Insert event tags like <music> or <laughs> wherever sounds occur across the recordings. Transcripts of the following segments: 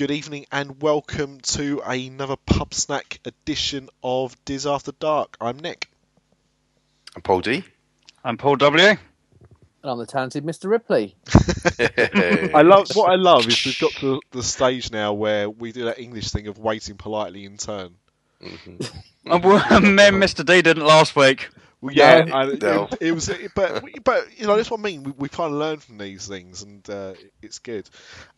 Good evening and welcome to another pub snack edition of Diz After Dark. I'm Nick. I'm Paul D. I'm Paul W. And I'm the talented Mr. Ripley. <laughs> I love what I love is we've got to the stage now where we do that English thing of waiting politely in turn. Mm-hmm. <laughs> Well, <laughs> Me and Mr. D didn't last week. Well, yeah, No. I, No. it, it was, but but you know that's what I mean. We, we kind of learn from these things, and uh, it's good.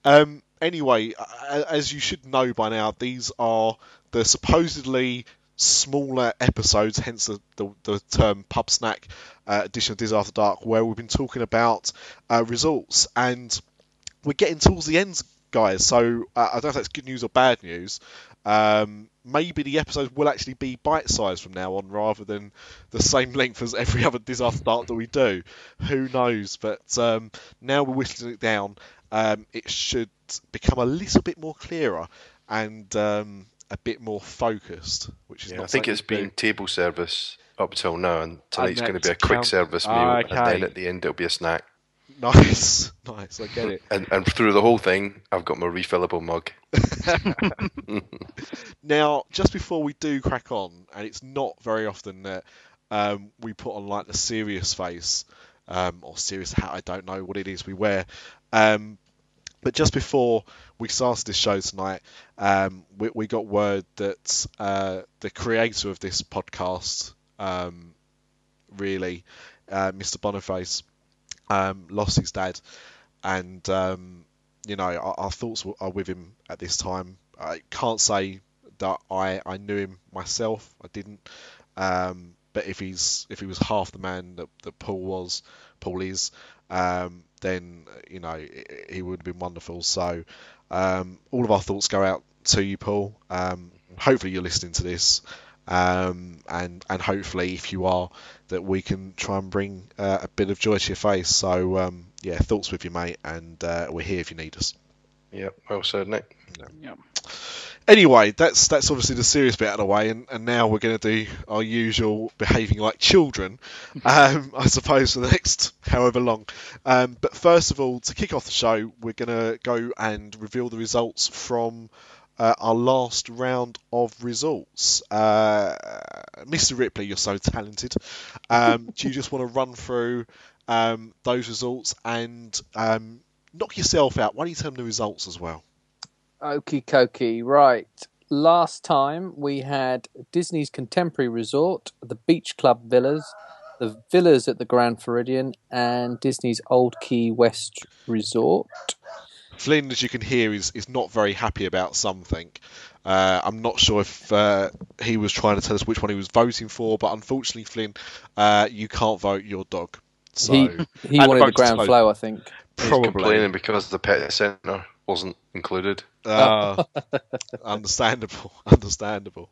Um, anyway, as you should know by now, these are the supposedly smaller episodes, hence the, the, the term pub snack uh, edition of Diz After Dark, where we've been talking about uh, results, and we're getting towards the end, guys. So uh, I don't know if that's good news or bad news. Um, maybe the episodes will actually be bite-sized from now on, rather than the same length as every other Disaster Dark that we do. Who knows? But um, now we're whittling it down. Um, it should become a little bit more clearer and um, a bit more focused, which is Yeah, not I think it's we do. been table service up till now, and tonight's going to be a quick count- service meal, Ah, and then at the end it'll be a snack. Nice, <laughs> nice. I get it. And, and through the whole thing, I've got my refillable mug. <laughs> <laughs> Now, just before we do crack on, and it's not very often that um, we put on like the serious face um, or serious hat, I don't know what it is we wear. Um, but just before we started this show tonight, um, we, we got word that uh, the creator of this podcast, um, really, uh, Mr. Boniface, um, lost his dad, and um, you know our, our thoughts are with him at this time. I can't say that I, I knew him myself. I didn't. Um, but if he's if he was half the man that, that Paul was, Paul is, um, then you know he- would have been wonderful. So um, all of our thoughts go out to you, Paul. Um, hopefully you're listening to this, um, and and hopefully if you are, that we can try and bring uh, a bit of joy to your face. So um, yeah, thoughts with you, mate, and uh, we're here if you need us. Yeah, well said, Nick. Yeah. Anyway, that's that's obviously the serious bit out of the way, and, and now we're going to do our usual behaving like children, <laughs> um, I suppose, for the next however long. Um, but first of all, to kick off the show, we're going to go and reveal the results from uh, our last round of results. Uh, Mr. Ripley, you're so talented. Um, <laughs> do you just want to run through um, those results and um, knock yourself out? Why don't you tell them the results as well? Okie dokie. Right. Last time we had Disney's Contemporary Resort, the Beach Club Villas, the Villas at the Grand Floridian, and Disney's Old Key West Resort. Flynn, as you can hear, is, is not very happy about something. Uh, I'm not sure if uh, he was trying to tell us which one he was voting for, but unfortunately, Flynn, uh, you can't vote your dog. So he he wanted the ground vote. flow, I think. He's probably complaining because the pet centre wasn't included. uh, <laughs> understandable, <laughs> understandable.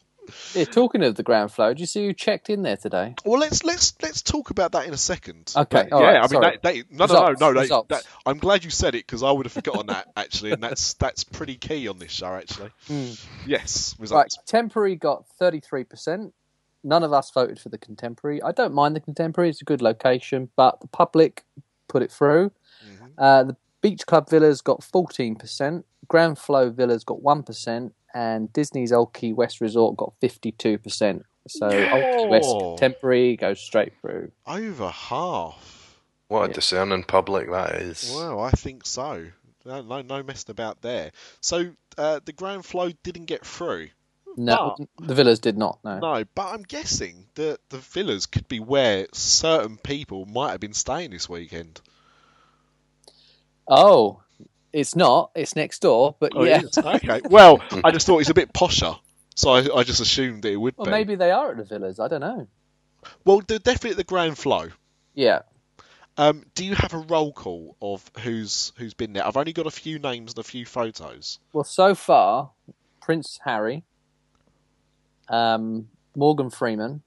Yeah, talking of the ground floor, do you see who checked in there today? Well, let's let's let's talk about that in a second. Okay, all yeah, right, I mean, sorry. That, that, no, results, no, no, no, that, I'm glad you said it because I would have forgotten that actually, and that's that's pretty key on this show actually. Yes, Right, results. Contemporary got 33%. None of us voted for the Contemporary. I don't mind the Contemporary, it's a good location, but the public put it through. Uh, the Beach Club Villas got 14%, Grand Flo Villas got 1%, and Disney's Old Key West Resort got 52%. So Old Key West Yeah. Contemporary goes straight through. Over half. What a discerning public that is. Well, I think so. No, no, no messing about there. So uh, the Grand Flo didn't get through. No, the Villas did not, no. No, but I'm guessing that the villas could be where certain people might have been staying this weekend. Oh, it's not. It's next door, but Oh, yeah. Okay. Well, <laughs> I just thought it's a bit posher, so I, I just assumed that it would be Well, be. maybe they are at the Villas. I don't know. Well, they're definitely at the Grand Flo. Yeah. Um, do you have a roll call of who's who's been there? I've only got a few names and a few photos. Well, so far, Prince Harry, um, Morgan Freeman,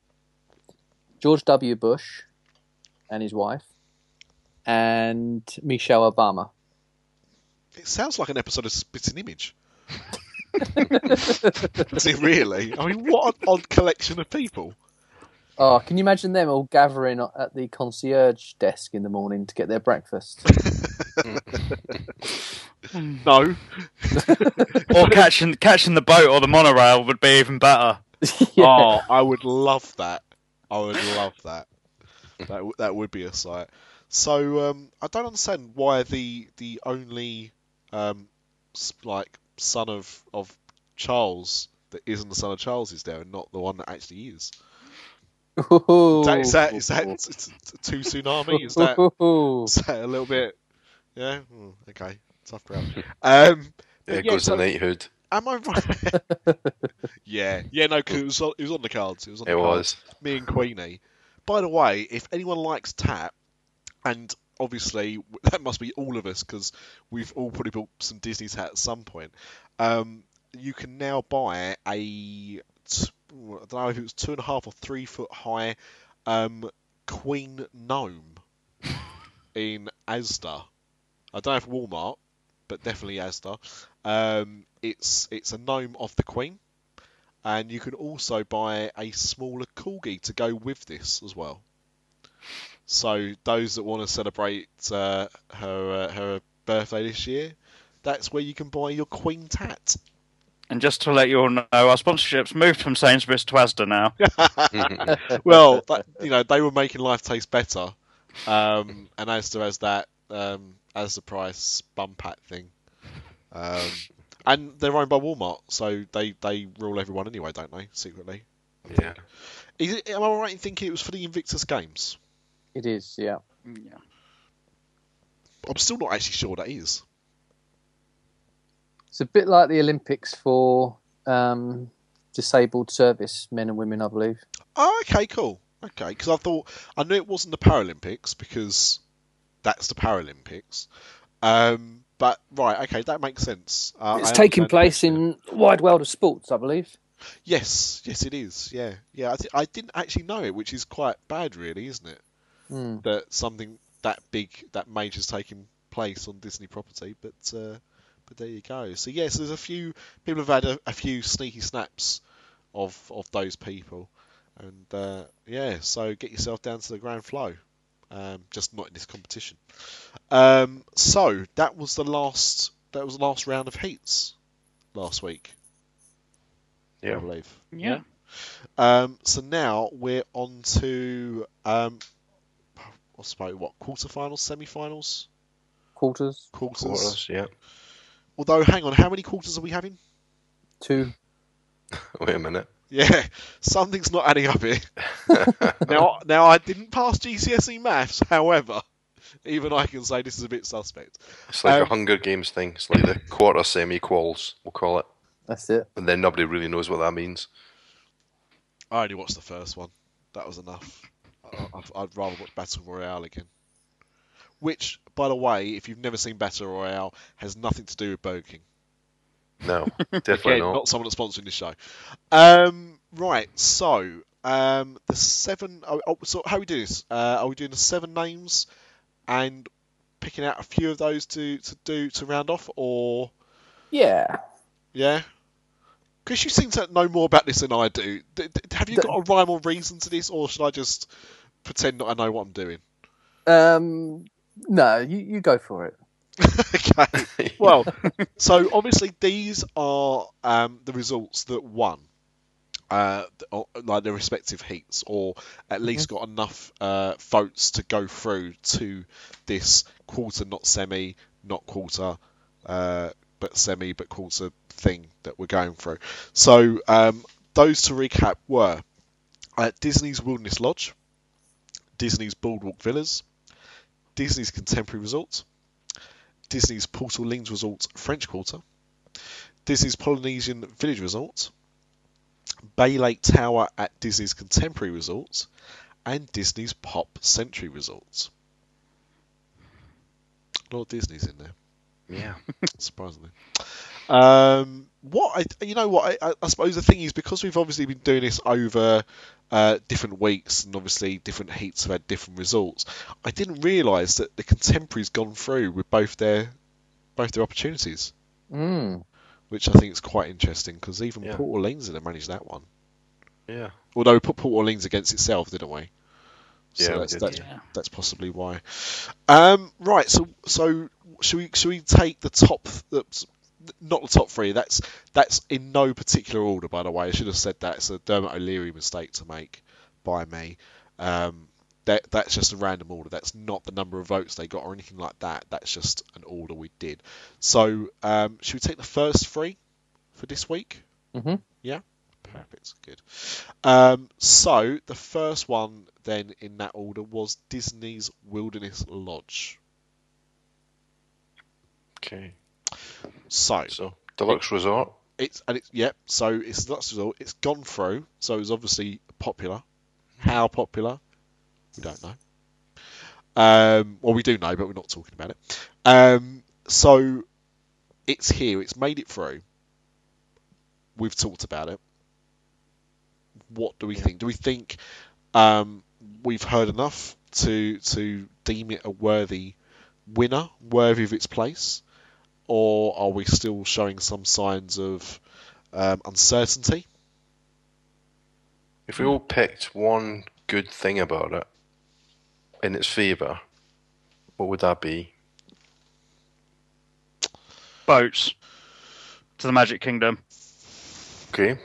George W. Bush and his wife, and Michelle Obama. It sounds like an episode of Spitting Image. <laughs> Does it really? I mean, what an odd collection of people. Oh, can you imagine them all gathering at the concierge desk in the morning to get their breakfast? <laughs> no. <laughs> or catching catching the boat or the monorail would be even better. yeah. Oh, I would love that. I would love that. That w- that would be a sight. So um, I don't understand why the the only um, like son of of Charles that isn't the son of Charles is there, and not the one that actually is. Is that is that, is that t- t- t- too tsunami? Is that <laughs> is that a little bit? Yeah. Hmm, okay. Tough crowd. <laughs> Um, Yeah, But it goes so- the knighthood. am I right? <laughs> yeah. Yeah. No, 'cause it was on, it was on the cards. It was on It the cards. was. me and Queenie. By the way, if anyone likes tap, and obviously <laughs> that must be all of us because we've all probably bought some Disney's hat at some point. Um, you can now buy a t- I don't know if it was two and a half or three foot high um, Queen gnome <laughs> in Asda. I don't know if Walmart, but definitely Asda. Um, it's it's a gnome of the Queen and you can also buy a smaller corgi to go with this as well. So those that want to celebrate uh, her uh, her birthday this year, that's where you can buy your queen tat. And just to let you all know, our sponsorship's moved from Sainsbury's to Asda now. <laughs> <laughs> well, that, you know they were making life taste better, um, and Asda has that um, as the price bum pat thing, um, and they're owned by Walmart, so they they rule everyone anyway, don't they? Secretly. yeah. Is it, am I right in thinking it was for the Invictus Games? It is, yeah. Yeah. I'm still not actually sure what that is. It's a bit like the Olympics for um, disabled service men and women, I believe. Oh, okay, cool. Okay, because I thought I knew it wasn't the Paralympics because that's the Paralympics. Um, but right, okay, that makes sense. Uh, it's I taking place in Wide World of Sports, I believe. Yes, yes, it is. Yeah, yeah. I, th- I didn't actually know it, which is quite bad, really, isn't it? Hmm. That something that big, that major, is taking place on Disney property. But uh, but there you go. So yes, there's a few people have had a, a few sneaky snaps of of those people, and uh, yeah. So get yourself down to the ground Flow. Um, just not in this competition. Um, so that was the last. That was the last round of heats last week. I Yeah. believe. Yeah. Um, so now we're on to um, I suppose what quarterfinals, semi-finals, Quarters, quarters. Quarters, yeah. Although, hang on, how many quarters are we having? two. <laughs> Wait a minute. Yeah, something's not adding up here. <laughs> now, now I didn't pass GCSE maths. However, even I can say this is a bit suspect. It's like Um, a Hunger Games thing. It's like the quarter semi quals, we'll call it. That's it. And then nobody really knows what that means. I only watched the first one. That was enough. I, I'd, I'd rather watch Battle Royale again. Which, by the way, if you've never seen Battle Royale, has nothing to do with Burger King. No, <laughs> definitely Again, not. not someone that's sponsoring this show. Um, right, so um, the seven. Oh, oh, so how are we do this? Uh, are we doing the seven names and picking out a few of those to, to do to round off, or Yeah. yeah? Because you seem to know more about this than I do. D- d- have you The- got a rhyme or reason to this, or should I just pretend that I know what I'm doing? <laughs> Um, no, you, you go for it. okay. <laughs> Well, so obviously these are um, the results that won, uh, like their respective heats, or at least got enough uh, votes to go through to this quarter, not semi, not quarter, uh, but semi, but quarter thing that we're going through. So um, those to recap were uh, Disney's Wilderness Lodge, Disney's Boardwalk Villas, Disney's Contemporary Resort. Disney's Port Orleans Resort French Quarter, Disney's Polynesian Village Resort, Bay Lake Tower at Disney's Contemporary Resort, and Disney's Pop Century Resort. A lot of Disney's in there, yeah. <laughs> surprisingly. Um, what I, you know, what I, I suppose the thing is because we've obviously been doing this over uh, different weeks, and obviously different heats have had different results. I didn't realise that the contemporaries gone through with both their both their opportunities, Mm. which I think is quite interesting because even Yeah. Port Orleans didn't manage that one. Yeah. Although we put Port Orleans against itself, didn't we? So Yeah, we that's, did, that's, yeah. that's possibly why. Um, right. So so should we should we take the top? The, not the top three. That's that's in no particular order, by the way. I should have said that. It's a Dermot O'Leary mistake to make by me. Um, that that's just a random order. That's not the number of votes they got or anything like that. That's just an order we did. So um, should we take the first three for this week? Mhm. Yeah. Perfect. Good. Um, so the first one then in that order was Disney's Wilderness Lodge. Okay. So So deluxe resort. it's and it's yep. So it's the result. It's gone through. So it's obviously popular. How popular? We don't know. Um, well, we do know, but we're not talking about it. Um, so it's here. It's made it through. We've talked about it. What do we think? Do we think um, we've heard enough to to deem it a worthy winner, worthy of its place, or are we still showing some signs of um, uncertainty? If we all picked one good thing about it in its favour, what would that be? Boats to the Magic Kingdom Okay.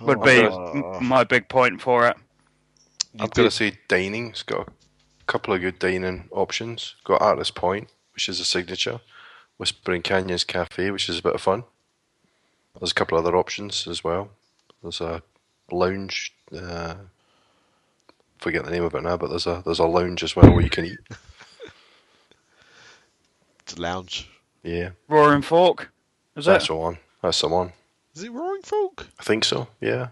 would Oh, be m- my big point for it. I'm going did- to say dining. It's got a couple of good dining options. Got Artist Point, which is a signature. Whispering Canyons Cafe, which is a bit of fun. There's a couple other options as well. There's a lounge. Uh, forget the name of it now, but there's a there's a lounge as well where you can eat. <laughs> The lounge. Yeah, Roaring Fork, is that's it? the one. That's the one. Is it Roaring Fork? I think so. Yeah.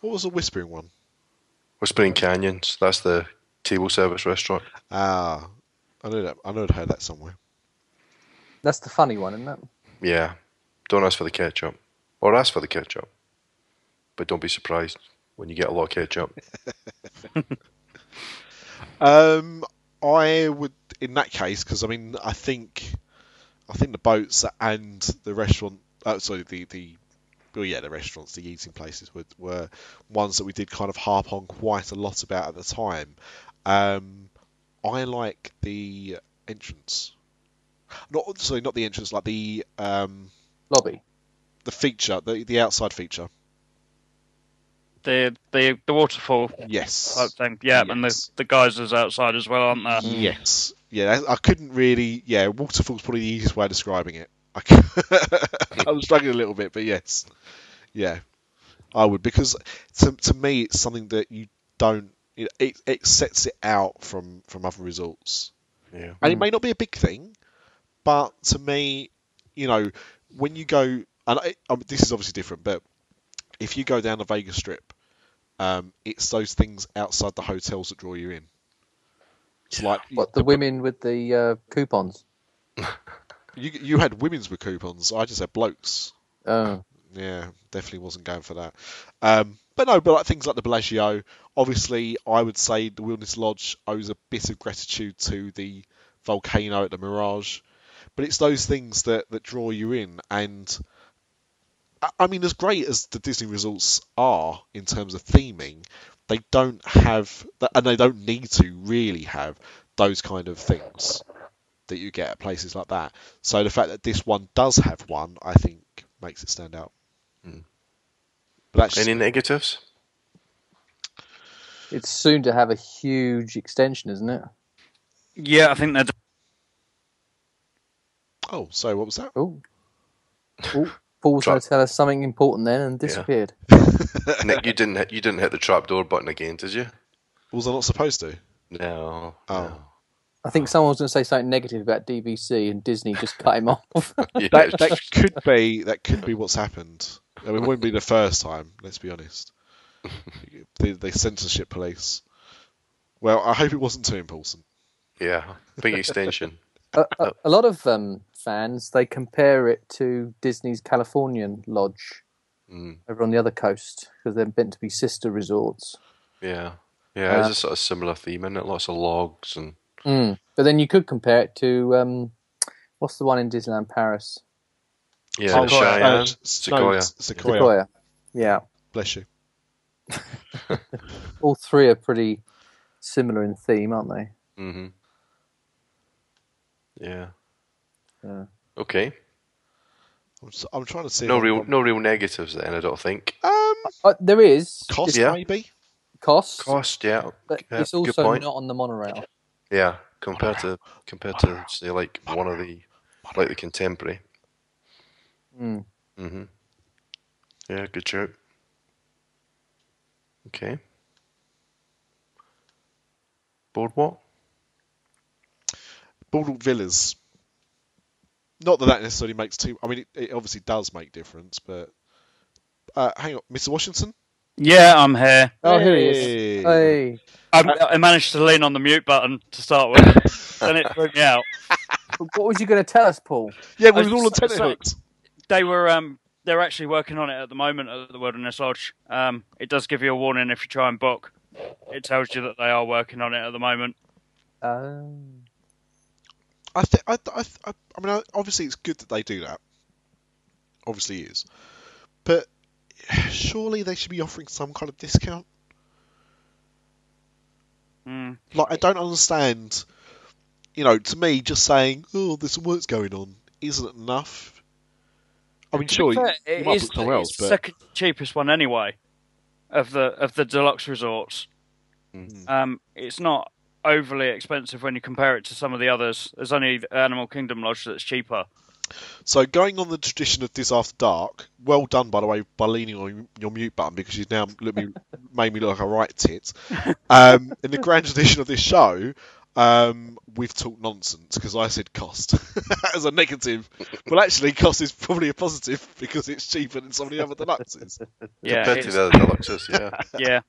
What was the Whispering one? Whispering Canyons. That's the table service restaurant. Ah, I know that. I know I'd heard that somewhere. That's the funny one, isn't it? Yeah. Don't ask for the ketchup, or ask for the ketchup, but don't be surprised when you get a lot of ketchup. <laughs> Um, I would, in that case, because I mean, I think, I think the boats and the restaurant, uh, sorry, the the, well, yeah, the restaurants, the eating places were were ones that we did kind of harp on quite a lot about at the time. Um, I like the entrance, not sorry, not the entrance, like the um Lobby. the feature, the the outside feature. The the the waterfall Yes. type thing. Yeah, and the the geysers outside as well, aren't there? Yes. Yeah, I couldn't really. Yeah, waterfall's probably the easiest way of describing it. <laughs> I <laughs> was struggling a little bit, but yes, yeah, I would because to to me it's something that you don't. You it it sets it out from from other results. Yeah. and it may not be a big thing, but to me, you know, when you go, and I, I mean, this is obviously different, but if you go down the Vegas Strip, um, it's those things outside the hotels that draw you in. It's like What the women with the uh, coupons? You you had women's with coupons. I just had blokes. Oh, Yeah, definitely wasn't going for that. Um, but no, but like things like the Bellagio, obviously, I would say the Wilderness Lodge owes a bit of gratitude to the volcano at the Mirage. But it's those things that, that draw you in, and I- I mean, as great as the Disney resorts are in terms of theming, they don't have, and they don't need to really have those kind of things that you get at places like that. So the fact that this one does have one, I think, makes it stand out. Mm. But that's just, Any negatives? it's soon to have a huge extension, isn't it? Yeah, I think they're oh, so what was that? Oh, oh Paul's Try- going to tell us something important then and disappeared. <laughs> Nick, you didn't hit, you didn't hit the trapdoor button again, did you? Was I not supposed to? No. Oh. I think someone was going to say something negative about DVC and Disney just cut him <laughs> off. Yeah, <laughs> That, that could be that could be what's happened. I mean, it wouldn't be the first time. Let's be honest. the, the censorship police. Well, I hope it wasn't too important. yeah. Big extension. A, a, a lot of um, fans they compare it to Disney's Californian Lodge Mm, over on the other coast because they're meant to be sister resorts. yeah. Yeah, it's Uh, a sort of similar theme, in it? Lots of logs and Mm. But then you could compare it to um, what's the one in Disneyland Paris? yeah, Oh, the Cheyenne, Sequoia. Sequoia. Sequoia. Yeah, Bless you. <laughs> all three are pretty similar in theme, aren't they? hmm Yeah. Yeah. Okay. I'm, s- I'm trying to see. No if I've real, no real negatives then. I don't think. Um, Uh, there is cost Yeah. maybe. costs, Cost, yeah. but yeah, it's good also point. not on the monorail. Yeah, compared to compared to say like one of the like the contemporary. Mm. hmm Yeah, good shout. Okay. Boardwalk. Boardwalk Villas. Not that that necessarily makes too. I mean, it, it obviously does make difference, but uh, hang on, Mr. Washington. Yeah, I'm here. Oh, here he is. Hey. Hey, I, I managed to lean on the mute button to start with, then it threw me out. <laughs> what was you going to tell us, Paul? Yeah, we I was all on was- tennis so- hooks. They were um, they're actually working on it at the moment at the Wilderness Lodge. Um, it does give you a warning if you try and book. It tells you that they are working on it at the moment. Um, I think. I, I, I, I mean, obviously, it's good that they do that. Obviously, it is. But surely they should be offering some kind of discount. Mm. Like, I don't understand. You know, to me, just saying, "Oh, there's some work's going on," isn't enough. I mean, sure, Fair, you it might is book somewhere else, it's the but second cheapest one anyway of the of the deluxe resorts. Mm. Um, it's not overly expensive when you compare it to some of the others. There's only Animal Kingdom Lodge that's cheaper. So going on the tradition of this after dark, well done by the way by leaning on your mute button because you've now look me, <laughs> made me look like a right tit. Um, in the grand tradition of this show, um, we've talked nonsense because I said cost <laughs> as a negative. Well, actually, cost is probably a positive because it's cheaper than some of the other deluxes. Yeah, compared to the other deluxes, yeah. <laughs> yeah.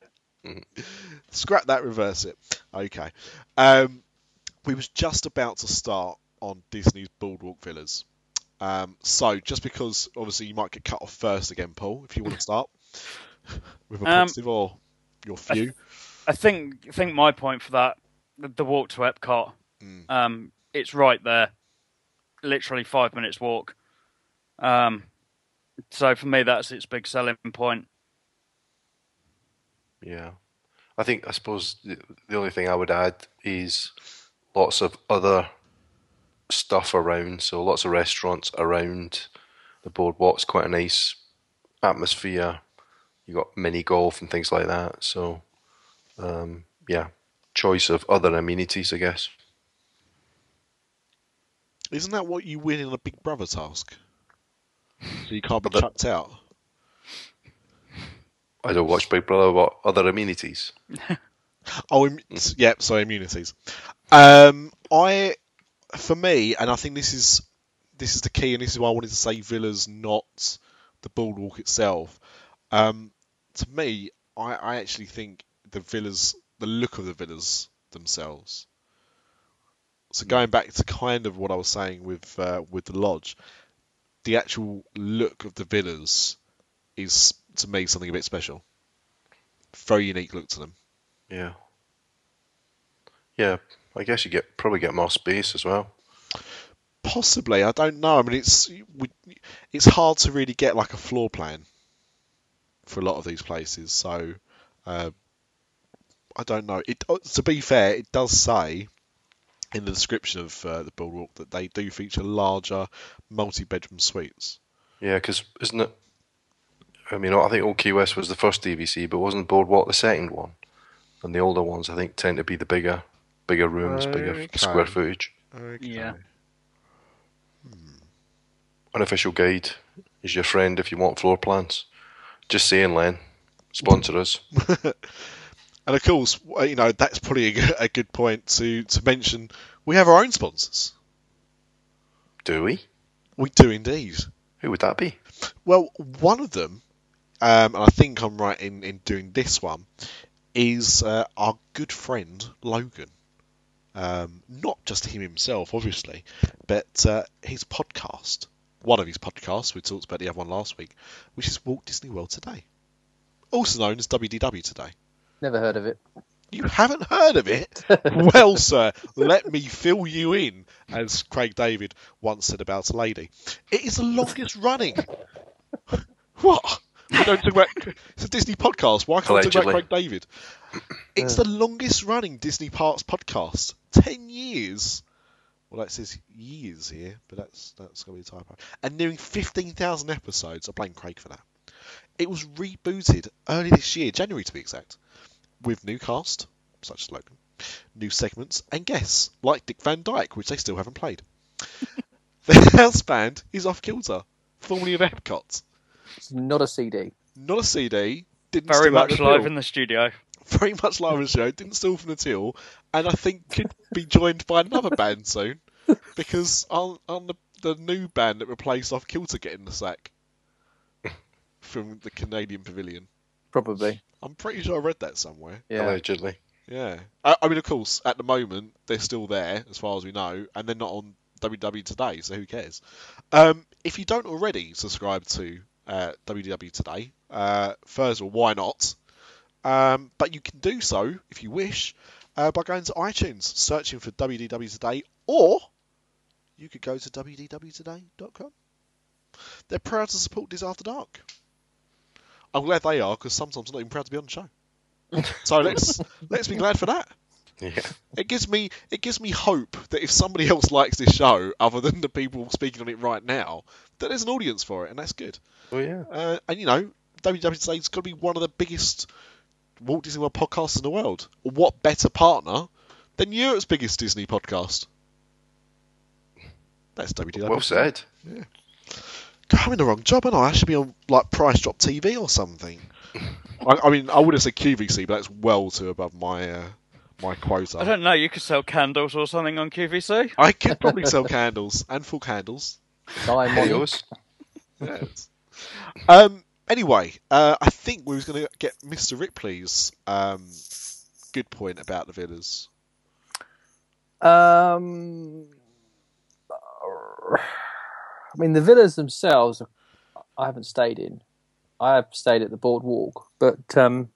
Scrap that, reverse it. Okay. Um, we was just about to start on Disney's Boardwalk Villas. Um, so just because obviously you might get cut off first again, Paul, if you want to <laughs> start with a Um, positive or your few. I think I think my point for that, the, the walk to Epcot, Mm. um, it's right there, literally five minutes walk. Um, so for me, that's its big selling point. Yeah. I think, I suppose, the, the only thing I would add is lots of other stuff around. So lots of restaurants around the boardwalk's quite a nice atmosphere. You got mini golf and things like that. So, um, yeah, choice of other amenities, I guess. Isn't that what you win in a Big Brother task? So you can't be chucked out. I don't watch Big Brother. What other amenities? <laughs> Oh, Im- yeah. So immunities. Um, I, for me, and I think this is this is the key, and this is why I wanted to say villas, not the boardwalk itself. Um, to me, I, I actually think the villas, the look of the villas themselves. So going back to kind of what I was saying with uh, with the lodge, the actual look of the villas is to me something a bit special. Very unique look to them. Yeah. Yeah, I guess you get probably get more space as well. Possibly, I don't know. I mean, it's it's hard to really get like a floor plan for a lot of these places. So uh, I don't know. It uh, to be fair, it does say in the description of uh, the boardwalk that they do feature larger multi-bedroom suites. Yeah, because isn't it? I mean, I think Old Key West was the first DVC, but wasn't Boardwalk the second one? And the older ones, I think, tend to be the bigger, bigger rooms, bigger square footage. Yeah. Hmm. Unofficial guide is your friend if you want floor plans. Just saying, Len. Sponsor us. <laughs> And of course, uh, you know that's probably a good, a good point to to mention. We have our own sponsors. Do we? We do indeed. Who would that be? Well, one of them, um, and I think I'm right in, in doing this one, is uh, our good friend Logan. Um, not just him himself, obviously, but uh, his podcast. One of his podcasts, we talked about the other one last week, which is Walt Disney World Today, also known as WDW Today. never heard of it. You haven't heard of it? <laughs> well, sir, let me fill you in, as Craig David once said about a lady. It is the longest running. <laughs> what? We don't talk about. It's a Disney podcast. Why can't we talk about Craig David? It's the longest running Disney Parks podcast. Ten years. Well, that says years here, but that's that's going to be a typo. And nearing fifteen thousand episodes. I blame Craig for that. It was rebooted early this year, January to be exact, with new cast, such as Logan, new segments, and guests like Dick Van Dyke, which they still haven't played. <laughs> the house band is off kilter, formerly of Epcot. It's not a CD. Not a CD. Didn't Very steal much live till. in the studio. <laughs> Very much live in the show. Didn't steal from the till, and I think could be joined by another <laughs> band soon, because on on the the new band that replaced off kilter getting the sack from the Canadian Pavilion. Probably. I'm pretty sure I read that somewhere. Yeah. Allegedly. Yeah. I, I mean, of course, at the moment they're still there, as far as we know, and they're not on WW Today, so who cares? Um, if you don't already subscribe to uh, WW Today, uh, first of all, why not? Um, but you can do so if you wish uh, by going to iTunes, searching for WDW Today, or you could go to WDWToday.com. They're proud to support This After Dark. I'm glad they are because sometimes I'm not even proud to be on the show. <laughs> So let's let's be glad for that. Yeah. It gives me it gives me hope that if somebody else likes this show, other than the people speaking on it right now, that there's an audience for it, and that's good. Oh yeah. Uh, and you know, WW Today's got to be one of the biggest Walt Disney World podcasts in the world. What better partner than Europe's biggest Disney podcast? That's WDW. Well said. God, I'm in the wrong job, and I? I should be on like Price Drop TV or something. <laughs> I, I mean, I would have said QVC, but that's well too above my uh, my quota. I don't know. You could sell candles or something on QVC. I could probably sell candles and full candles. Diamond. Yours? Yes. um. Anyway, uh, I think we was going to get Mr. Ripley's um, good point about the villas. Um, I mean, the villas themselves, I haven't stayed in. I have stayed at the boardwalk, but um,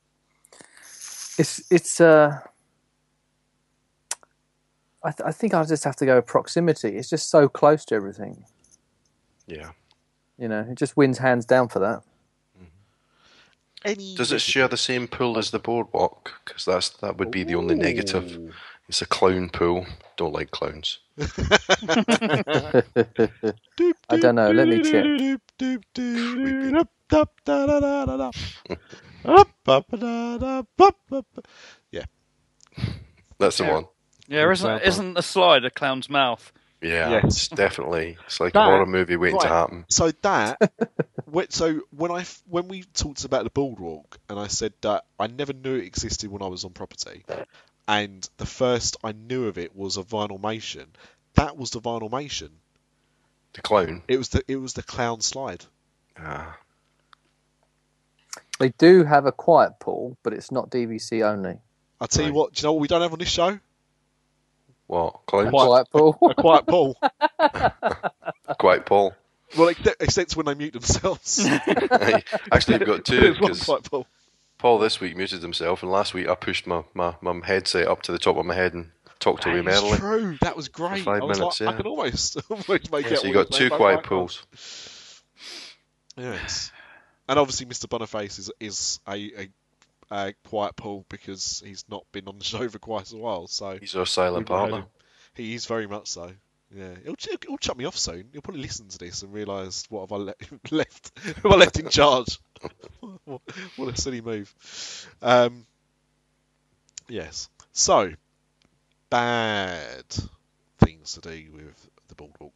it's it's. Uh, I, th- I think I'll just have to go proximity. It's just so close to everything. Yeah. You know, it just wins hands down for that. Mm-hmm. Any Does it share the same pool as the boardwalk? Because that's that would be the only negative. It's a clown pool. Don't like clowns. <laughs> I don't know. Let me check. Yeah, That's the Yeah. one. Yeah, isn't Example. isn't the slide a clown's mouth? Yeah, Yes. it's definitely. It's like That- a horror movie waiting to happen. so that <laughs> wh- so when I f- when we talked about the boardwalk and I said that I never knew it existed when I was on property, and the first I knew of it was a vinylmation. That was the vinylmation. The clown. It was the it was the clown slide. Ah, They do have a quiet pool, but it's not DVC only. I'll tell you what. Do you know what we don't have on this show? What clowns? Quiet- Quiet pool. A quiet pool. Quite Paul. well, except, except when they mute themselves. <laughs> Actually, we've got two There's one because quiet pool. Paul this week muted himself, and last week I pushed my, my, my headset up to the top of my head and talked away That is merrily. true. That was great. five I minutes, like, I yeah. can almost, <laughs> almost make Yeah, out. so you what got two quiet Both pools. Yes. And obviously, Mr. Boniface is is a, a, a quiet pool because he's not been on the <laughs> show for quite a while. So He's our silent partner. him. He is very much so. Yeah, he'll, ch- he'll chuck me off soon. He'll probably listen to this and realise what have I le- <laughs> left? <laughs> Who have I left in charge? what, what a silly move. Um, yes. So bad things to do with the boardwalk.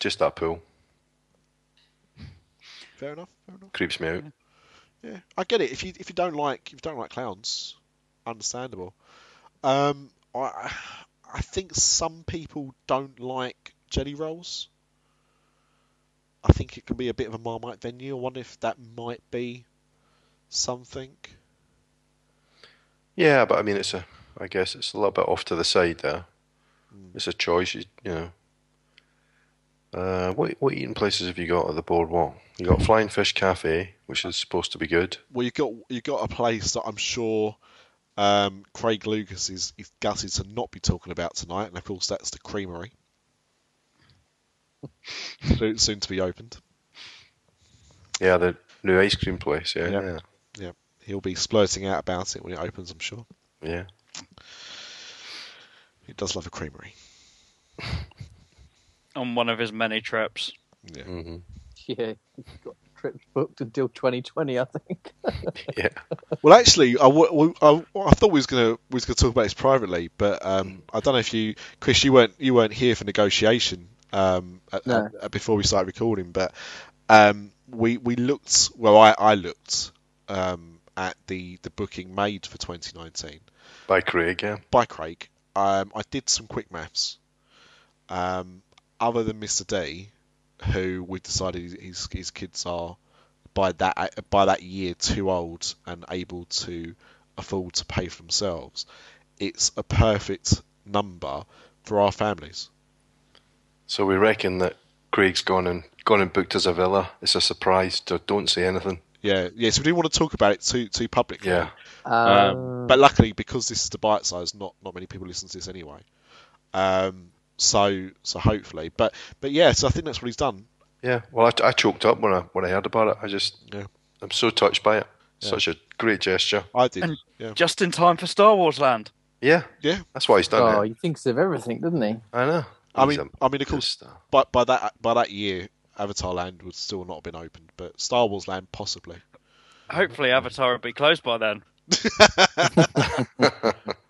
Just that pool Fair enough. Fair enough. creeps me out. Yeah, I get it. If you if you don't like if you don't like clowns, understandable. Um, I I think some people don't like Jellyrolls. I think it can be a bit of a marmite venue. I wonder if that might be something. Yeah, but I mean, it's a. I guess it's a little bit off to the side there. Mm. It's a choice, you, you know. Uh, what what eating places have you got at the boardwalk? You got Flying Fish Cafe, which is supposed to be good. Well, you got you got a place that I'm sure um, Craig Lucas is, is gutted to not be talking about tonight, and of course that's the Creamery, <laughs> soon, soon to be opened. Yeah, the new ice cream place. Yeah, Yeah. yeah, He'll be splurting out about it when it opens, I'm sure. yeah. He does love a creamery. <laughs> On one of his many trips. Yeah. hmm <laughs> Yeah, he's got trips booked until 2020, I think. <laughs> <laughs> Yeah. Well, actually, I, w- I, I thought we was gonna we was gonna talk about this privately, but um, I don't know if you, Chris, you weren't you weren't here for negotiation um, at, No. at- before we started recording, but um, we we looked. Well, I, I looked um, at the the booking made for 2019 By Craig. Yeah. by Craig. Um, I did some quick maths. Um, other than Mr. D, who we decided his his kids are by that by that year too old and able to afford to pay for themselves, it's a perfect number for our families. So we reckon that Craig's gone and gone and booked us a villa. It's a surprise. So don't say anything. Yeah, yeah. So we didn't want to talk about it too too publicly. Yeah. Um, but luckily, because this is the bite size, not not many people listen to this anyway. Um, so so hopefully, but but yeah. So I think that's what he's done. Yeah. Well, I, I choked up when I when I heard about it. I just Yeah. I'm so touched by it. Yeah. Such a great gesture. I did. And- yeah. Just in time for Star Wars Land. Yeah. Yeah. That's why he's done oh, it. he thinks of everything, doesn't he? I know. I He's mean, a I mean, of course, star. by by that by that year, Avatar Land would still not have been opened, but Star Wars Land possibly. Hopefully, Avatar will be closed by then. <laughs> <laughs> <laughs>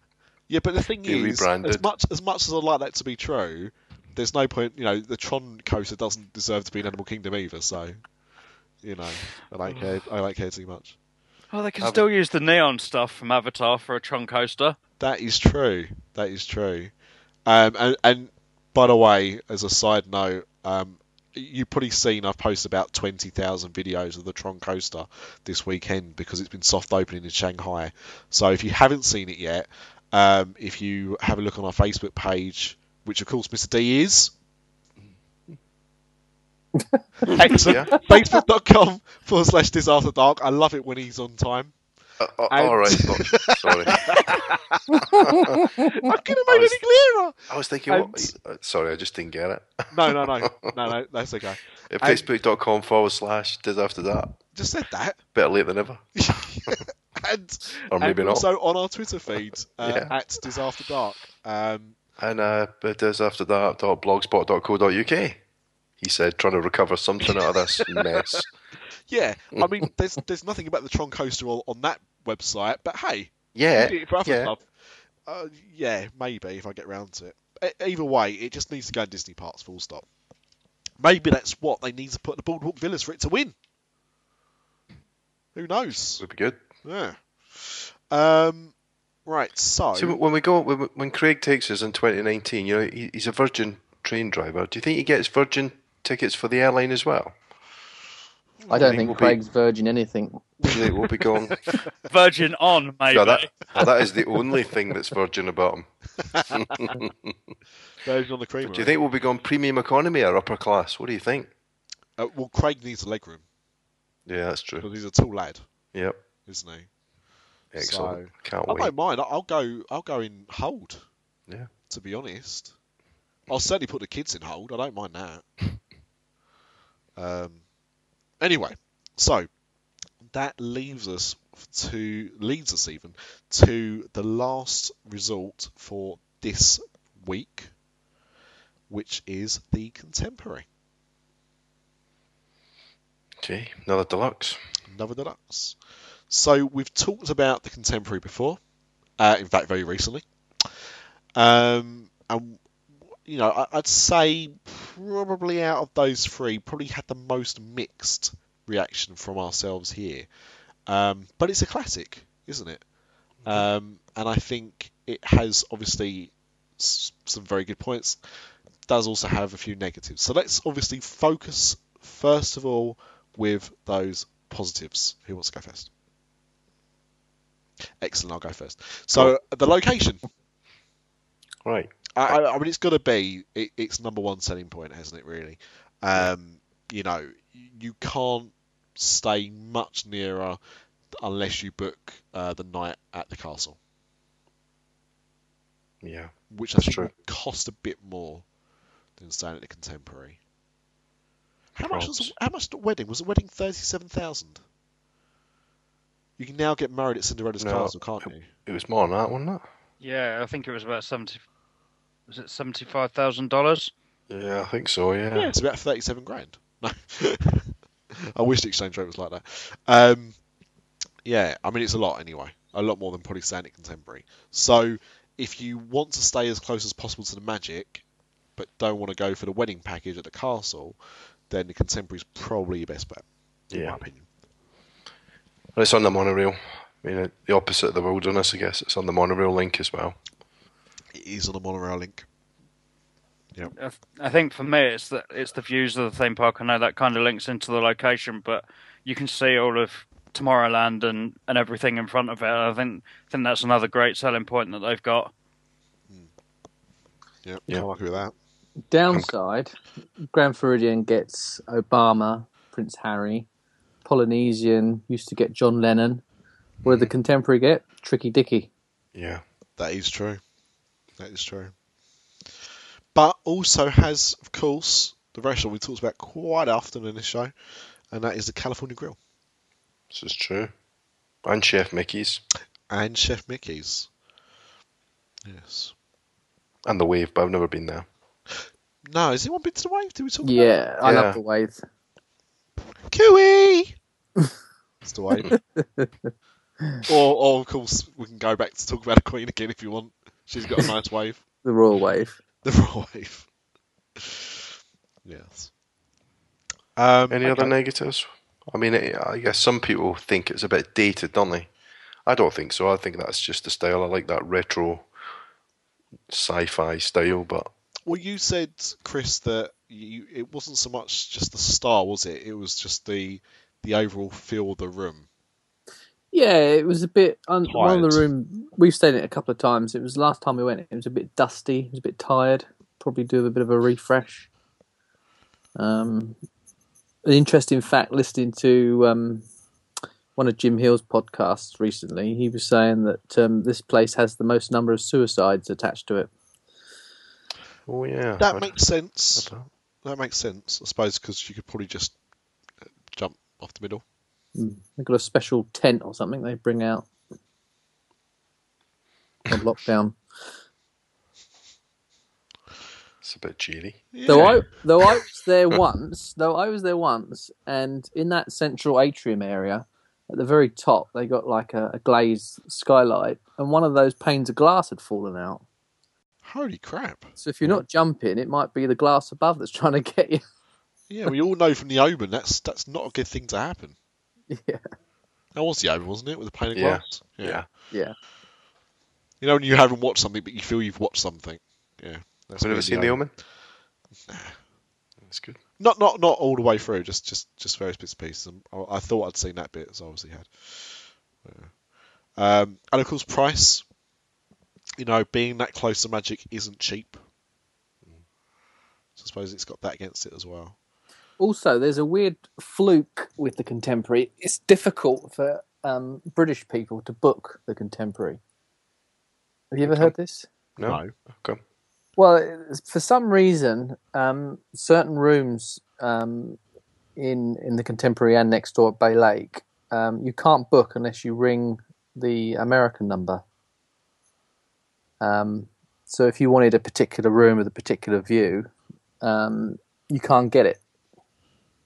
Yeah, but the thing Be is, rebranded. as much as much as I'd like that to be true, there's no point. You know, the Tron coaster doesn't deserve to be in Animal Kingdom either. So, you know, I don't care. I don't care too much. Oh, they can Ava- still use the neon stuff from Avatar for a Tron coaster. That is true. That is true. Um, and, and by the way, as a side note, um, you've probably seen I've posted about 20,000 videos of the Tron coaster this weekend because it's been soft opening in Shanghai. So if you haven't seen it yet, um, if you have a look on our Facebook page, which of course Mr. D is, <laughs> excellent, Yeah. facebook.com forward slash disaster dark. I love it when he's on time. Uh, uh, And- all right. <laughs> Sorry. <laughs> I couldn't have made was- any clearer. I was thinking. What, uh, sorry, I just didn't get it. No, no, no, no, no. That's okay. At And- Facebook.com forward slash disaster after that. Just said that. Better late than never. And Or maybe and not. also on our Twitter feed <laughs> uh, Yeah. at Diz After Dark. Um, And uh, but Diz after that dot blogspot.co.uk. He said, trying to recover something out of this <laughs> mess. yeah, I <laughs> mean, there's there's nothing about the Tron coaster on, on that website, but hey, Yeah. we for other yeah. Uh, yeah, maybe if I get round to it. Either way, it just needs to go in Disney parks. Full stop. Maybe that's what they need to put in the Boardwalk Villas for it to win. Who knows? Would be good. Yeah. Um. Right. So. See, when we go, when, when Craig takes us in 2019, you know, he, he's a Virgin train driver. Do you think he gets Virgin tickets for the airline as well? I don't think think we'll be- Craig's virgin anything. Do you think we'll be going? <laughs> Virgin on, maybe. yeah, that, well, that is the only thing that's Virgin about him. <laughs> Version on the creamer. Do you think we'll be going premium economy or upper class? What do you think? Uh, well, Craig needs a leg room Yeah, that's true. because he's a tall lad, Yep, isn't he? excellent. Can't I wait. don't mind. I'll go. I'll go in hold. Yeah. To be honest, I'll certainly put the kids in hold. I don't mind that. <laughs> Um. Anyway, so that leaves us to leads us even to the last result for this week, which is the contemporary. Okay, another deluxe. Another deluxe. So we've talked about the contemporary before, uh, in fact, very recently. Um, and you know, I- I'd say probably out of those three, probably had the most mixed reaction from ourselves here. Um, but it's a classic, isn't it? Um, and I think it has obviously s- some very good points. Does also have a few negatives. So let's obviously focus first of all with those positives. Who wants to go first? Excellent, I'll go first. So the location. Right. I, I- mean, it's got to be it, its number one selling point, hasn't it? Really, um, you know, you can't stay much nearer unless you book uh, the night at the castle, Yeah. which I That's think true. will cost a bit more than staying at the Contemporary. How much was how much the wedding? Was the wedding thirty seven thousand? You can now get married at Cinderella's No. castle, can't you? It was more than that, wasn't it? Yeah, I think it was about seventy. Was it seventy-five thousand dollars? Yeah, I think so. Yeah. Yeah, it's about thirty seven grand. No. <laughs> I wish the exchange rate was like that. Um, yeah, I mean it's a lot anyway. A lot more than probably Standard Contemporary. So if you want to stay as close as possible to the Magic, but don't want to go for the wedding package at the castle, then the Contemporary is probably your best bet, in Yeah. my opinion. And it's on the monorail. I mean, the opposite of the wilderness, I guess. It's on the monorail link as well. It is on the monorail link. I I think for me, it's the it's the views of the theme park. I know that kind of links into the location, but you can see all of Tomorrowland and, and everything in front of it. I think think that's another great selling point that they've got. Hmm. Yeah, Yeah. can't argue with that. Downside, Grand Floridian gets Obama, Prince Harry, Polynesian used to get John Lennon. Where did the hmm. contemporary get? Tricky Dicky. Yeah. That is true. That is true. But also has, of course, the restaurant we talked about quite often in this show, and that is the California Grill This is true. And Chef Mickey's. and Chef Mickey's. Yes. And the Wave, but I've never been there. No, has anyone been to the wave? Did we talk about Yeah, I Yeah. love the wave. It? Cooey! it's the wave. <laughs> or, or, of course, we can go back to talk about a queen again if you want. She's got a nice wave. <laughs> The Royal Wave. The royal wave. Yes. Um, Any okay. other negatives? I mean, it, I guess some people think it's a bit dated, don't they? I don't think so. I think that's just the style. I like that retro sci-fi style, but Well, you said, Chris, that you, it wasn't so much just the style, was it? It was just the the overall feel of the room. Yeah, it was a bit. On, one of the room we've stayed in it a couple of times. It was last time we went. It was a bit dusty. It was a bit tired. Probably do a bit of a refresh. Um, an interesting fact: listening to um, one of Jim Hill's podcasts recently, he was saying that um, this place has the most number of suicides attached to it. oh yeah, That I'd- makes sense. I'd- That makes sense, I suppose, because you could probably just uh, jump off the middle. They've got a special tent or something they bring out on lockdown. It's a bit cheery. Though I though I was there once, though I was there once, and in that central atrium area, at the very top, they got like a, a glazed skylight, and one of those panes of glass had fallen out. Holy crap! So if you're not jumping, it might be the glass above that's trying to get you. Yeah, we all know from the Omen that's that's not a good thing to happen. <laughs> Yeah, That was the Omen, wasn't it, with the pane of Yeah. glass? Yeah. yeah. You know when you haven't watched something, but you feel you've watched something. Yeah. That's Have you me ever seen The Omen? That's good. Not not not all the way through, just just just various bits and pieces. And I, I thought I'd seen that bit, so I obviously had. Yeah. Um, and of course, price. You know, being that close to Magic isn't cheap. So I suppose it's got that against it as well. Also, there's a weird fluke with the contemporary. It's difficult for um, British people to book the contemporary. Have you ever heard this? No. No. Okay. Well, for some reason, um, certain rooms um, in in the Contemporary and next door at Bay Lake, um, you can't book unless you ring the American number. Um, so if you wanted a particular room with a particular view, um, you can't get it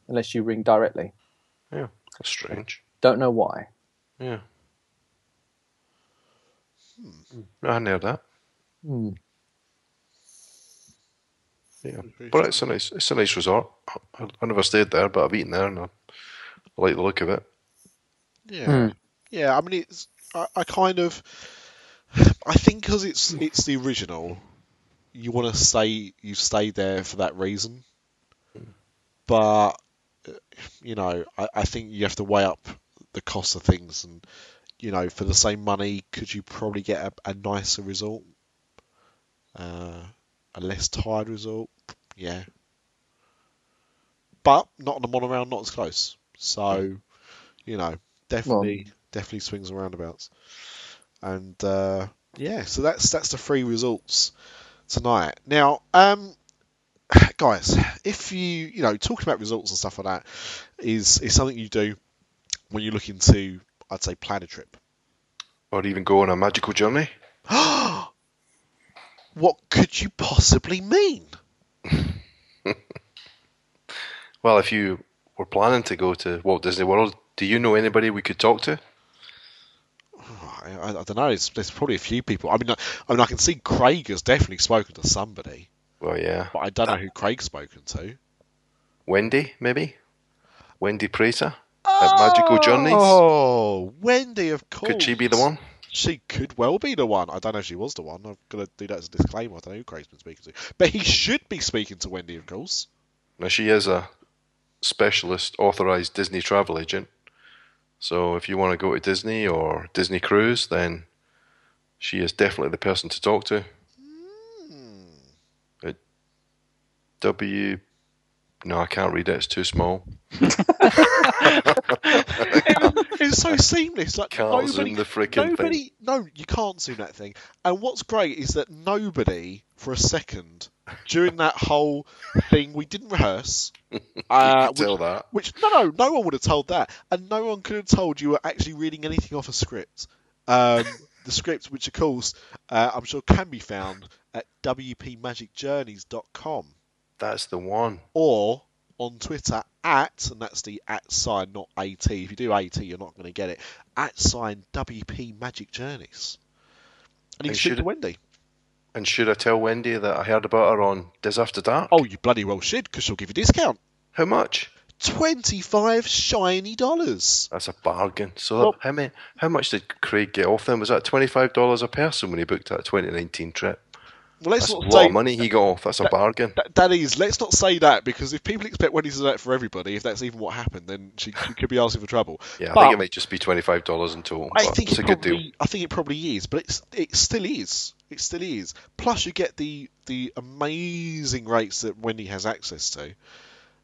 unless you ring directly. Yeah. That's strange. Don't know why. Yeah. I hadn't that. Hmm. Yeah. But it's a nice, it's a nice resort. I, I never stayed there, but I've eaten there and I, I like the look of it. Yeah, Hmm. yeah. I mean, it's I, I kind of I think because it's it's the original, you want to stay you stay there for that reason. But you know, I, I think you have to weigh up the cost of things, and you know, for the same money, could you probably get a, a nicer result, uh, a less tired result? Yeah, but not on the monorail, not as close. So, you know, definitely definitely swings and roundabouts. And uh, yeah, so that's that's the three results tonight. Now, um, <sighs> guys, if you you know talking about results and stuff like that is is something you do when you're looking to, I'd say, plan a trip. Or even go on a magical journey. <gasps> what could you possibly mean? <laughs> well, if you were planning to go to Walt Disney World, do you know anybody we could talk to? I, I, I don't know. There's, there's, probably a few people. I mean, I, I, mean, I can see Craig has definitely spoken to somebody. Well, yeah, but I don't know uh, who Craig's spoken to. Wendy, maybe. Wendy Prater oh, at Magical Journeys. Oh, Wendy, of course. Could she be the one? She could well be the one. I don't know if she was the one. I've got to do that as a disclaimer. I don't know who Craig's been speaking to. But he should be speaking to Wendy, of course. Now, she is a specialist authorized Disney travel agent. So if you want to go to Disney or Disney Cruise, then she is definitely the person to talk to. Mm. W no, I can't read it. It's too small. <laughs> it's so seamless. Like can't nobody, zoom the freaking nobody, thing. No, you can't zoom that thing. And what's great is that nobody, for a second, during that whole thing, we didn't rehearse. <laughs> Uh, tell which, that. Which no, no, no one would have told that, and no one could have told you were actually reading anything off a script. Um, <laughs> the script, which of course uh, I'm sure can be found at wpmagicjourneys.com. That's the one. Or on Twitter at, and that's the at sign, not AT. If you do AT, you're not going to get it. At sign WP Magic Journeys. And you speak to Wendy. And should I tell Wendy that I heard about her on Dis After Dark? Oh, you bloody well should, because she'll give you a discount. How much? 25 shiny dollars. That's a bargain. So well, how many, how much did Craig get off them? Was that $25 a person when he booked that 2019 trip? Well, let's That's not a say, lot of money he got off. That's that, a bargain. That, that is. Let's not say that because if people expect Wendy's to do that for everybody, if that's even what happened, then she, she could be asking for trouble. Yeah, but I think it might just be twenty five dollars in total. I think it's a probably, good deal. I think it probably is, but it's it still is. It still is. Plus, you get the the amazing rates that Wendy has access to.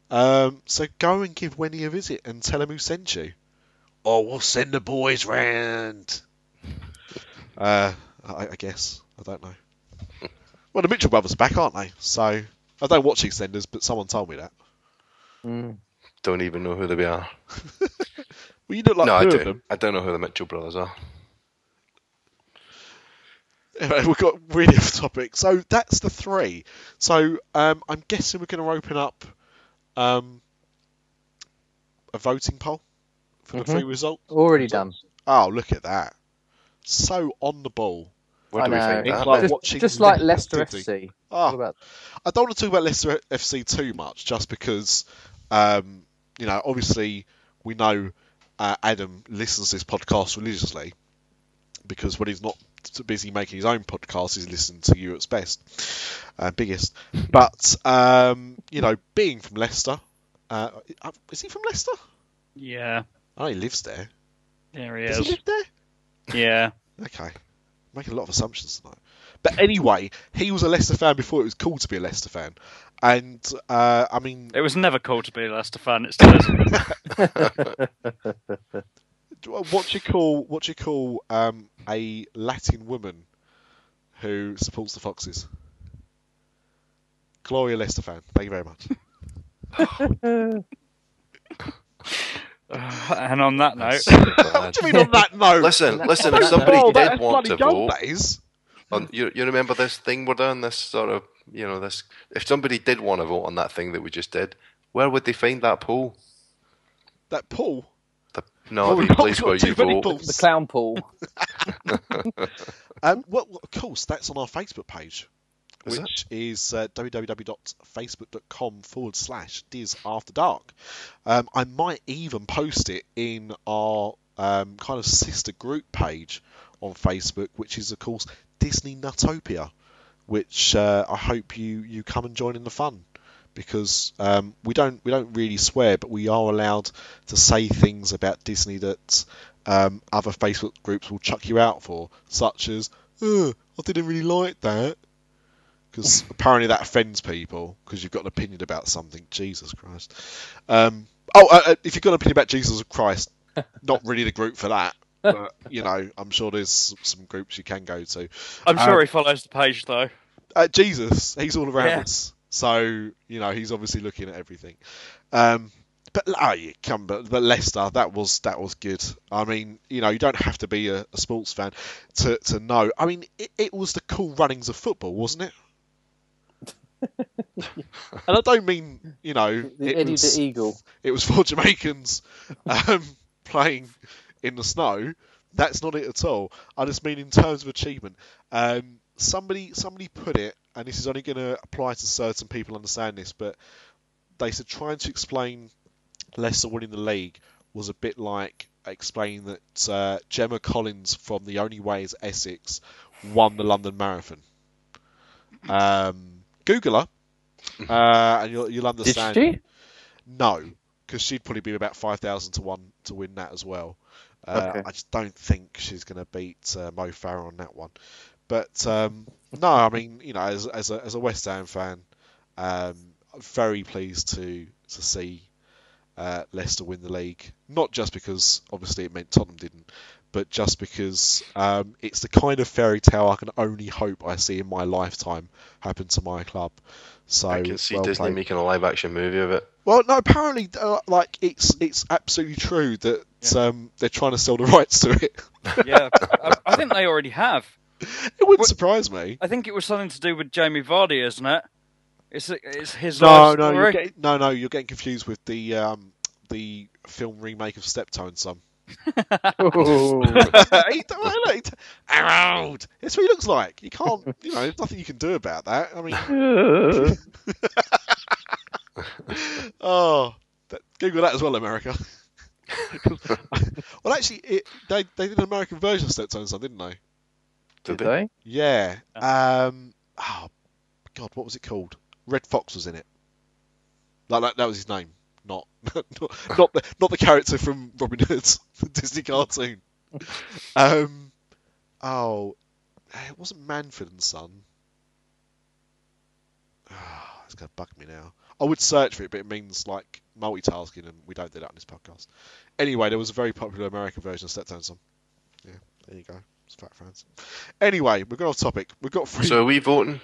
Um, so go and give Wendy a visit and tell him who sent you. Or we'll send the boys round. Uh, I, I guess I don't know. Well, the Mitchell brothers are back, aren't they? So I don't watch EastEnders, but someone told me that. Mm. Don't even know who they are. <laughs> well, you don't like no, I do. I don't know who the Mitchell brothers are. Anyway, we've got really off topic. So that's the three. So um, I'm guessing we're going to open up um, a voting poll for mm-hmm. the three results. Already done. Oh, look at that! So on the ball. What do we think? Like just, just like Leicester FC. Oh, about... I don't want to talk about Leicester FC too much, just because, um, you know, obviously we know uh, Adam listens to this podcast religiously because when he's not busy making his own podcast, he's listening to Europe's best, uh, biggest. But um, you know, being from Leicester, uh, uh is he from Leicester? Yeah. Oh, he lives there. There he Does is. he live there? Yeah. okay making a lot of assumptions tonight. But anyway, he was a Leicester fan before it was cool to be a Leicester fan. And, uh, I mean. It was never cool to be a Leicester fan, it still isn't. <laughs> <laughs> what do you call, what you call um, a Latin woman who supports the Foxes? Gloria Leicester fan. Thank you very much. <laughs> Uh, <sighs> and on that note, <laughs> what do you mean on that <laughs> note? Listen, listen. If somebody oh, did want to vote, on, you you remember this thing we're doing? This sort of you know this. If somebody did want to vote on that thing that we just did, where would they find that pool? That pool. The, no, the place where you vote. Pools. The clown pool. <laughs> um, well, of course, that's on our Facebook page is which it? is uh, www.facebook.com forward slash Dis After Dark. Um, I might even post it in our um, kind of sister group page on Facebook, which is, of course, Disney Nutopia, which uh, I hope you, you come and join in the fun. Because um, we don't we don't really swear, but we are allowed to say things about Disney that um, other Facebook groups will chuck you out for, such as, oh, I didn't really like that because apparently that offends people because you've got an opinion about something. Jesus Christ. Um, oh, uh, uh if you've got an opinion about Jesus Christ, <laughs> not really the group for that. But you know, I'm sure there's some groups you can go to. I'm sure um, he follows the page though. Uh, Jesus, he's all around yeah. us. So you know he's obviously looking at everything. Um, but oh, yeah, come, but, but Leicester, that was that was good. I mean, you know, you don't have to be a, a sports fan to to know. I mean, it, it was the cool runnings of football, wasn't it? <laughs> and I don't mean you know The it Eddie was, the Eagle. it was for Jamaicans um, <laughs> playing in the snow. That's not it at all. I just mean in terms of achievement. Um, somebody somebody put it, and this is only going to apply to certain people understand this, but they said trying to explain Leicester winning the league was a bit like explaining that uh, Gemma Collins from The Only Way is Essex won the London Marathon. Um, Google her, <laughs> uh, and you'll, you'll Did understand. she? No, because she'd probably be about five thousand to one to win that as well. Uh, Okay. I just don't think she's going to beat uh, Mo Farah on that one. But um, no, I mean, you know, as, as a as a West Ham fan, um, I'm very pleased to to see uh, Leicester win the league. Not just because obviously it meant Tottenham didn't, but just because um, it's the kind of fairy tale I can only hope I see in my lifetime happen to my club. So I can see well Disney played. making a live action movie of it. Well, no, apparently, uh, like it's it's absolutely true that um, they're trying to sell the <laughs> rights to it. <laughs> Yeah, I, I think they already have. <laughs> It wouldn't What- surprise me. I think it was something to do with Jamie Vardy, isn't it? It's it's his No, life no, story. you're getting, no, no, you're getting confused with the um, the film remake of Steptoe and Son. Ooh. <laughs> he, don't- he, Harold, that's what he looks like. You can't, you know, there's nothing you can do about that. I mean, <laughs> oh, that, Google that as well, America. <laughs> well, actually, it, they they did an American version of Steptoe and Son, didn't they? Did Did they? they? Yeah. Um. Oh, God, what was it called? Redd Foxx was in it. Like that, that was his name. <laughs> Not, the, not the character from Robin Hood's <laughs> Disney cartoon. Um. Oh, it wasn't Manford and Son. Ah, it's gonna bug me now. I would search for it, but it means like multitasking, and we don't do that on this podcast. Anyway, there was a very popular American version of Steptoe and Son. Yeah, there you go. It's fat fans. Anyway, we've got off topic. We've got three. So are we voting?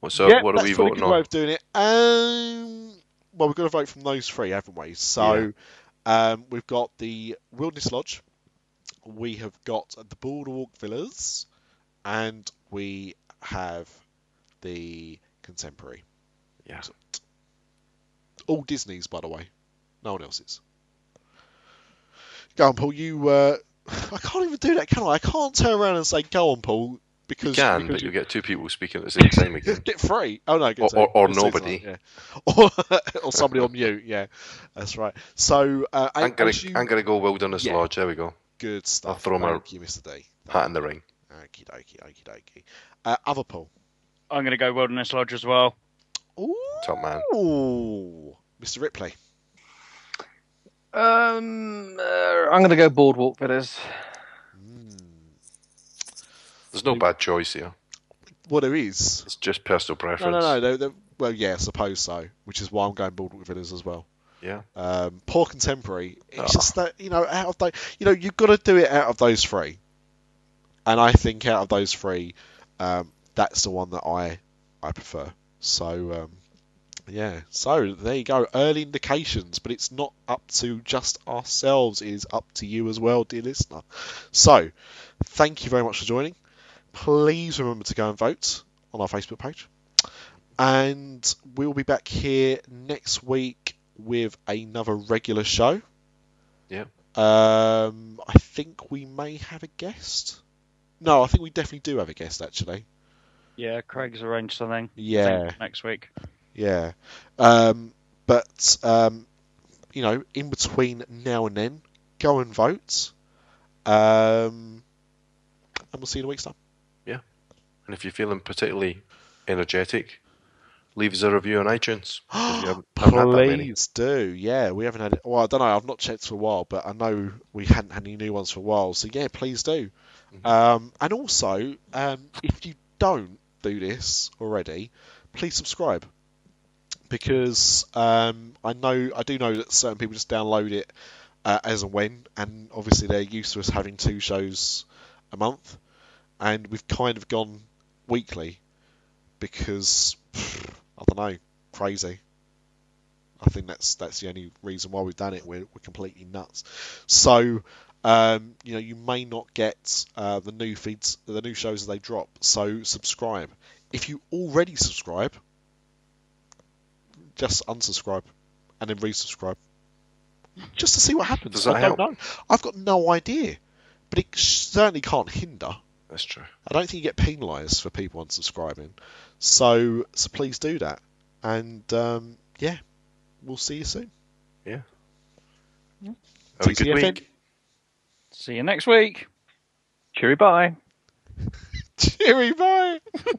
What- So yeah, what are we voting good way on? of doing it. Um, well, we've got to vote from those three, haven't we? So um, we've got the Wilderness Lodge, we have got the Boardwalk Villas, and we have the Contemporary. Yeah. All Disney's, by the way. No one else's. Go on, Paul. You. Uh, <laughs> I can't even do that, can I? I can't turn around and say, "Go on, Paul," because You can, because but you'll get two people speaking at the same time again. <laughs> Get free. Oh no, good Or- or- or good to see nobody. tonight, Yeah. <laughs> Or, or somebody on mute. Yeah, that's right. So uh, I'm and gonna, as you, I'm gonna go Wilderness Yeah. Lodge. There we go. good stuff. I'll throw my Thank you, Mr. D. Hat in the ring. Okie dokie, okie dokie. Uh, other Paul. I'm going to go Wilderness Lodge as well. Ooh, Top man. Ooh. Mr. Ripley. Um, uh, I'm going to go Boardwalk Villas. There's no bad choice here. Well, there is. It's just personal No, preference. no, no. They're, they're, well, yeah, I suppose so. Which is why I'm going Boardwalk Villas as well. Yeah. Um, poor contemporary. It's Oh. just that you know, out of those, you know, you've got to do it out of those three. And I think out of those three, um, that's the one that I I prefer. So um, yeah. So there you go. Early indications, but it's not up to just ourselves. It is up to you as well, dear listener. So thank you very much for joining. Please remember to go and vote on our Facebook page. And we'll be back here next week with another regular show. Yeah. Um, I think we may have a guest. No, I think we definitely do have a guest actually. Yeah, Craig's arranged something. Yeah, next week. yeah. Um, but um, you know, in between now and then, go and vote. Um, and we'll see you in a week's time. And if you're feeling particularly energetic, leave us a review on iTunes. haven't- haven't had that many. Please do. Yeah, we haven't had it. Well, I don't know. I've not checked for a while, but I know we hadn't had any new ones for a while. So yeah, please do. Mm-hmm. Um, and also, um, if you don't do this already, please subscribe because um, I know I do know that certain people just download it uh, as and when, and obviously they're used to us having two shows a month, and we've kind of gone weekly because I don't know, crazy. I think that's that's the only reason why we've done it. We're we're completely nuts. So um, you know, you may not get uh, the new feeds, the new shows as they drop. So subscribe. If you already subscribe, just unsubscribe and then resubscribe, just to see what happens. Does that I help? I've got no idea, but it certainly can't hinder. That's true. I don't think you get penalised for people unsubscribing. So so please do that. And um, yeah, we'll see you soon. Yeah. Have a good week. See you next week. Cheery bye. <laughs> Cheery bye. <laughs>